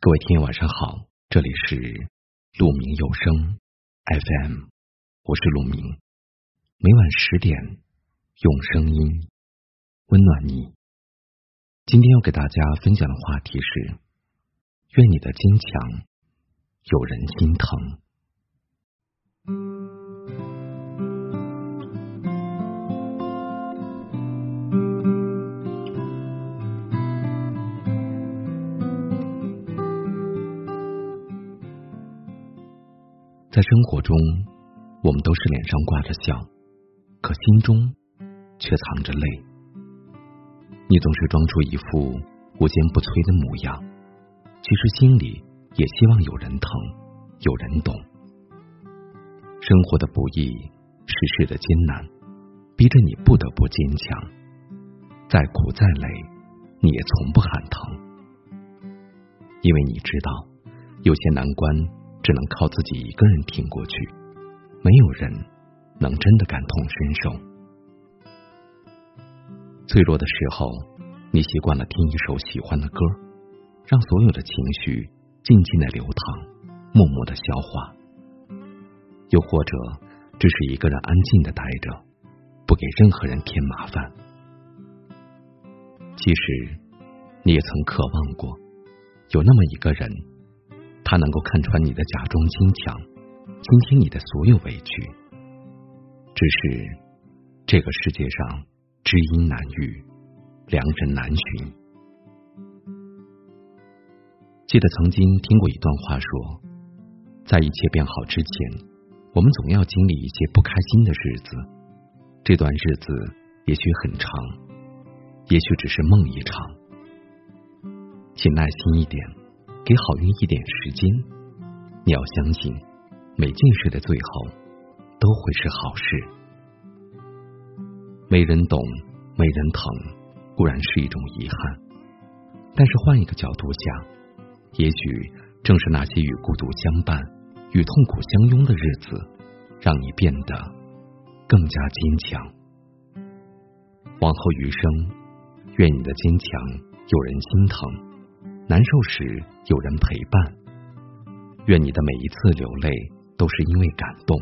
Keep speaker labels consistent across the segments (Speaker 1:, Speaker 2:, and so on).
Speaker 1: 各位听友晚上好，这里是鹿鸣有声 FM，我是鹿鸣，每晚十点用声音温暖你。今天要给大家分享的话题是：愿你的坚强有人心疼。在生活中，我们都是脸上挂着笑，可心中却藏着泪。你总是装出一副无坚不摧的模样，其实心里也希望有人疼，有人懂。生活的不易，世事的艰难，逼着你不得不坚强。再苦再累，你也从不喊疼，因为你知道，有些难关。只能靠自己一个人挺过去，没有人能真的感同身受。脆弱的时候，你习惯了听一首喜欢的歌，让所有的情绪静静的流淌，默默的消化。又或者，只是一个人安静的待着，不给任何人添麻烦。其实，你也曾渴望过，有那么一个人。他能够看穿你的假装坚强，倾听你的所有委屈。只是这个世界上知音难遇，良人难寻。记得曾经听过一段话，说，在一切变好之前，我们总要经历一些不开心的日子。这段日子也许很长，也许只是梦一场。请耐心一点。给好运一点时间，你要相信，每件事的最后都会是好事。没人懂，没人疼，固然是一种遗憾，但是换一个角度想，也许正是那些与孤独相伴、与痛苦相拥的日子，让你变得更加坚强。往后余生，愿你的坚强有人心疼。难受时有人陪伴，愿你的每一次流泪都是因为感动，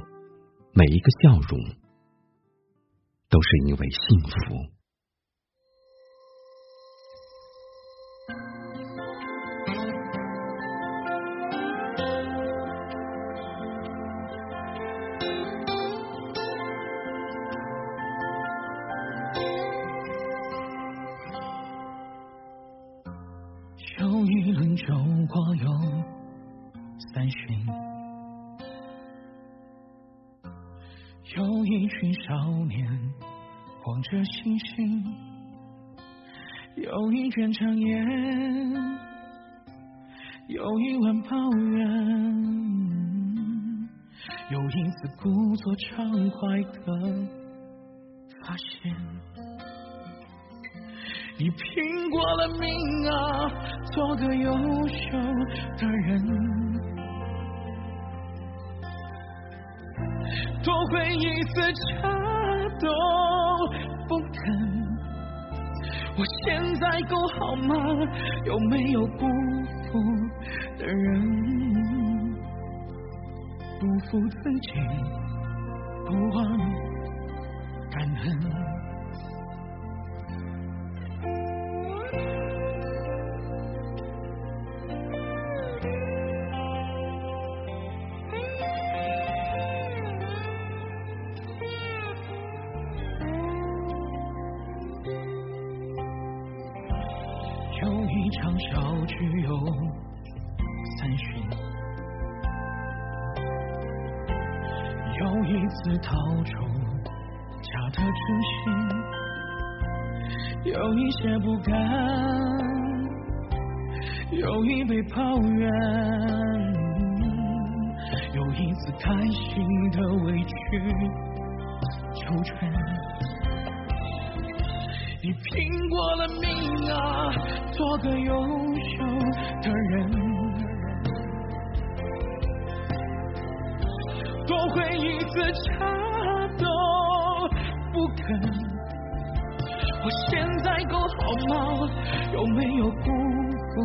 Speaker 1: 每一个笑容都是因为幸福。
Speaker 2: 过又三巡，有一群少年望着星星，有一卷长烟，有一晚抱怨，有一次故作畅快的发现。你拼过了命啊，做个优秀的人，多回一次茶都不肯。我现在够好吗？有没有辜负的人？不负自己，不忘感恩。一场小聚又三巡，又一次逃出假的真心，有一些不甘，有一杯抱怨，有一次开心的委屈求全。你拼过了命啊，做个优秀的人，多回一次茶都不肯。我现在够好吗？有没有辜负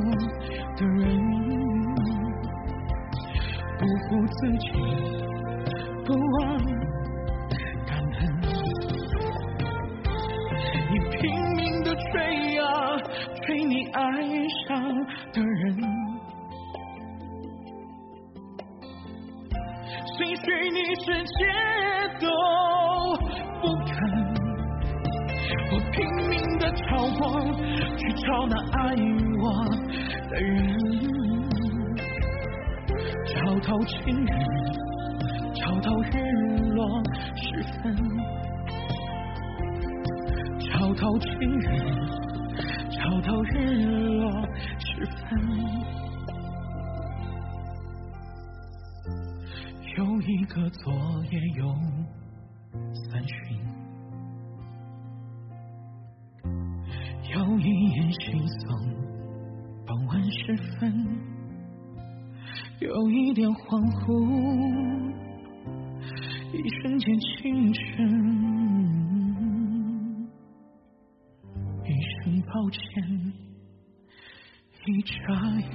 Speaker 2: 的人？不负自己，不忘拼命的追啊追你爱上的人，兴许你世界都不肯。我拼命的朝过去，找那爱我的人。找到情人，找到日找情人，找到日落时分，有一个昨夜又三巡，有一眼惺忪傍晚时分。有一点恍惚，一瞬间清晨，抱歉，一眨眼，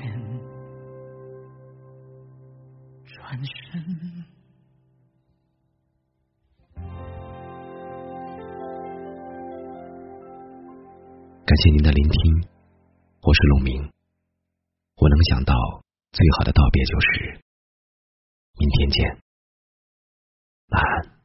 Speaker 2: 转身。
Speaker 1: 感谢您的聆听，我是陆明，我能想到。最好的道别就是明天见，晚安。